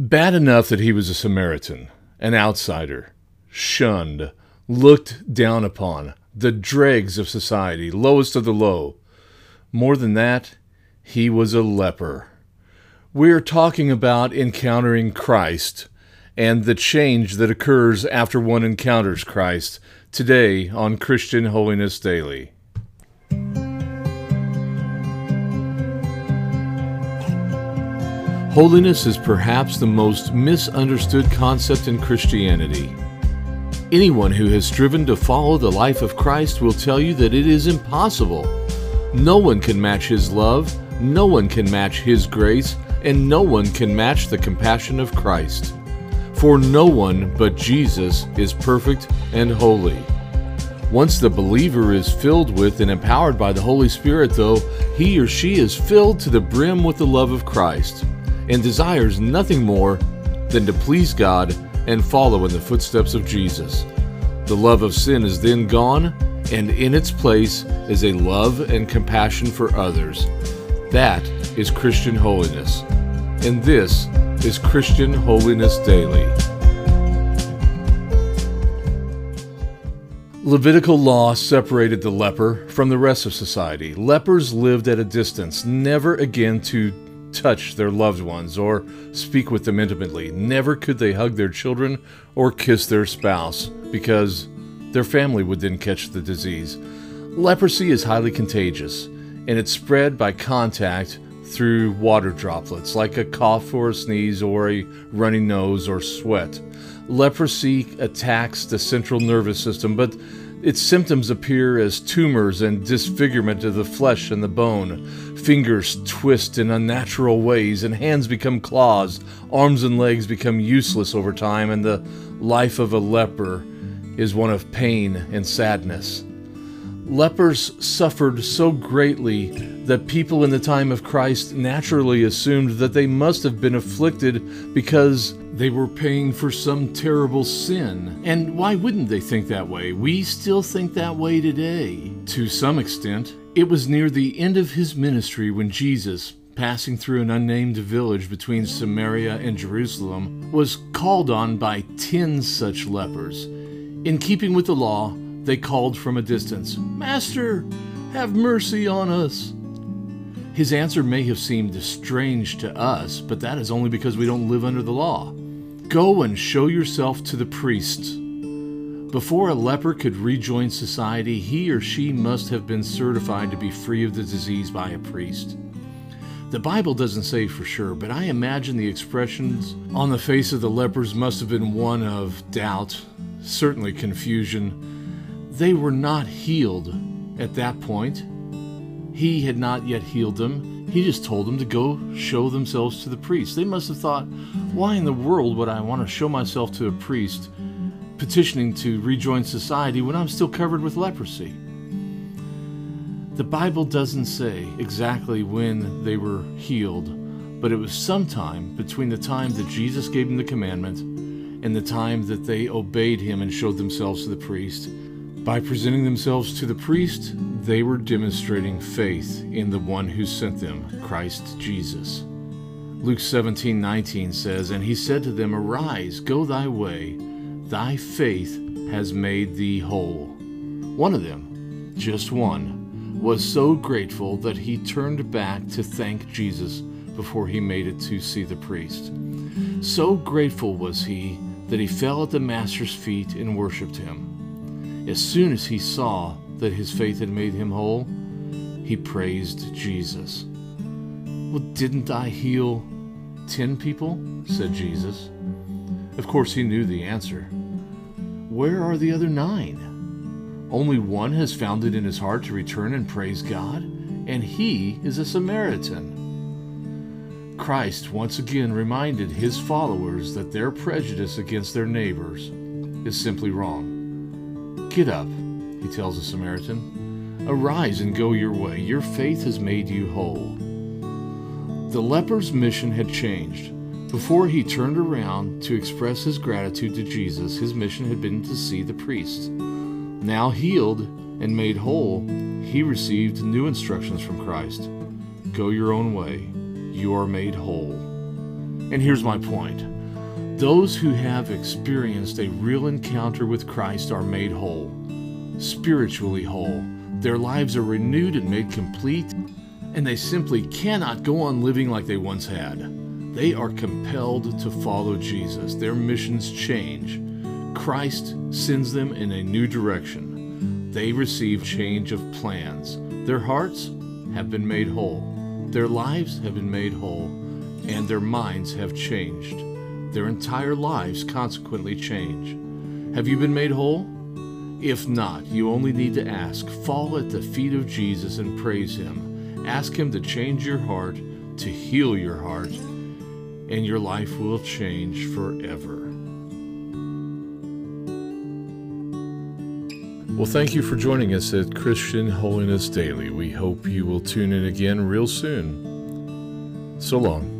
Bad enough that he was a Samaritan, an outsider, shunned, looked down upon, the dregs of society, lowest of the low. More than that, he was a leper. We're talking about encountering Christ and the change that occurs after one encounters Christ today on Christian Holiness Daily. Holiness is perhaps the most misunderstood concept in Christianity. Anyone who has striven to follow the life of Christ will tell you that it is impossible. No one can match His love, no one can match His grace, and no one can match the compassion of Christ. For no one but Jesus is perfect and holy. Once the believer is filled with and empowered by the Holy Spirit, though, he or she is filled to the brim with the love of Christ and desires nothing more than to please God and follow in the footsteps of Jesus. The love of sin is then gone, and in its place is a love and compassion for others. That is Christian holiness. And this is Christian Holiness Daily. Levitical law separated the leper from the rest of society. Lepers lived at a distance, never again to touch their loved ones or speak with them intimately. Never could they hug their children or kiss their spouse because their family would then catch the disease. Leprosy is highly contagious and it's spread by contact through water droplets like a cough or a sneeze or a runny nose or sweat. Leprosy attacks the central nervous system, but its symptoms appear as tumors and disfigurement of the flesh and the bone. Fingers twist in unnatural ways, and hands become claws. Arms and legs become useless over time, and the life of a leper is one of pain and sadness. Lepers suffered so greatly that people in the time of Christ naturally assumed that they must have been afflicted because they were paying for some terrible sin. And why wouldn't they think that way? We still think that way today. To some extent, it was near the end of his ministry when Jesus, passing through an unnamed village between Samaria and Jerusalem, was called on by ten such lepers. In keeping with the law, they called from a distance, Master, have mercy on us. His answer may have seemed strange to us, but that is only because we don't live under the law. Go and show yourself to the priest. Before a leper could rejoin society, he or she must have been certified to be free of the disease by a priest. The Bible doesn't say for sure, but I imagine the expressions on the face of the lepers must have been one of doubt, certainly confusion, they were not healed at that point. He had not yet healed them. He just told them to go show themselves to the priest. They must have thought, why in the world would I want to show myself to a priest petitioning to rejoin society when I'm still covered with leprosy? The Bible doesn't say exactly when they were healed, but it was sometime between the time that Jesus gave them the commandment and the time that they obeyed him and showed themselves to the priest by presenting themselves to the priest, they were demonstrating faith in the one who sent them, Christ Jesus. Luke 17 19 says, And he said to them, Arise, go thy way, thy faith has made thee whole. One of them, just one, was so grateful that he turned back to thank Jesus before he made it to see the priest. So grateful was he that he fell at the Master's feet and worshiped him. As soon as he saw that his faith had made him whole, he praised Jesus. Well, didn't I heal ten people? said Jesus. Of course, he knew the answer. Where are the other nine? Only one has found it in his heart to return and praise God, and he is a Samaritan. Christ once again reminded his followers that their prejudice against their neighbors is simply wrong. Get up, he tells the Samaritan. Arise and go your way. Your faith has made you whole. The leper's mission had changed. Before he turned around to express his gratitude to Jesus, his mission had been to see the priest. Now healed and made whole, he received new instructions from Christ Go your own way. You are made whole. And here's my point those who have experienced a real encounter with Christ are made whole, spiritually whole. Their lives are renewed and made complete, and they simply cannot go on living like they once had. They are compelled to follow Jesus. Their missions change. Christ sends them in a new direction. They receive change of plans. Their hearts have been made whole. Their lives have been made whole, and their minds have changed. Their entire lives consequently change. Have you been made whole? If not, you only need to ask. Fall at the feet of Jesus and praise Him. Ask Him to change your heart, to heal your heart, and your life will change forever. Well, thank you for joining us at Christian Holiness Daily. We hope you will tune in again real soon. So long.